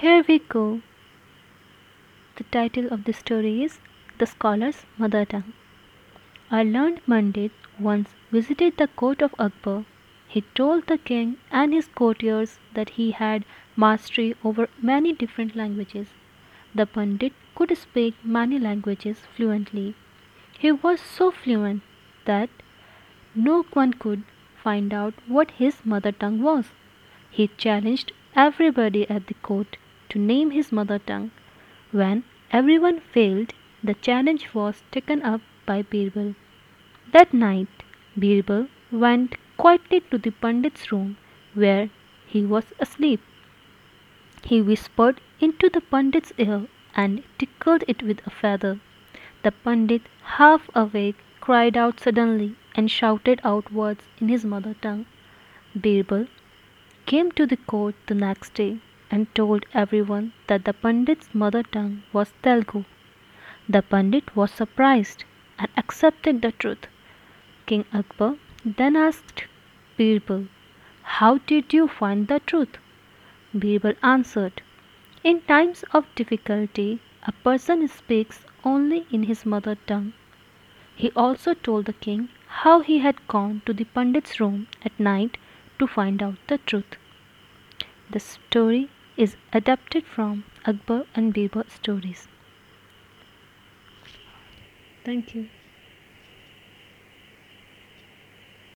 Here we go. The title of the story is The Scholar's Mother Tongue. A learned Pandit once visited the court of Akbar. He told the king and his courtiers that he had mastery over many different languages. The Pandit could speak many languages fluently. He was so fluent that no one could find out what his mother tongue was. He challenged everybody at the court to name his mother tongue. When everyone failed, the challenge was taken up by Birbal. That night, Birbal went quietly to the Pandit's room where he was asleep. He whispered into the Pandit's ear and tickled it with a feather. The Pandit, half awake, cried out suddenly and shouted out words in his mother tongue. Birbal came to the court the next day and told everyone that the Pandit's mother tongue was Telugu. The Pandit was surprised and accepted the truth. King Akbar then asked Birbal, How did you find the truth? Birbal answered, In times of difficulty, a person speaks only in his mother tongue. He also told the king how he had gone to the Pandit's room at night to find out the truth. The story is adapted from Akbar and Birbal stories. Thank you.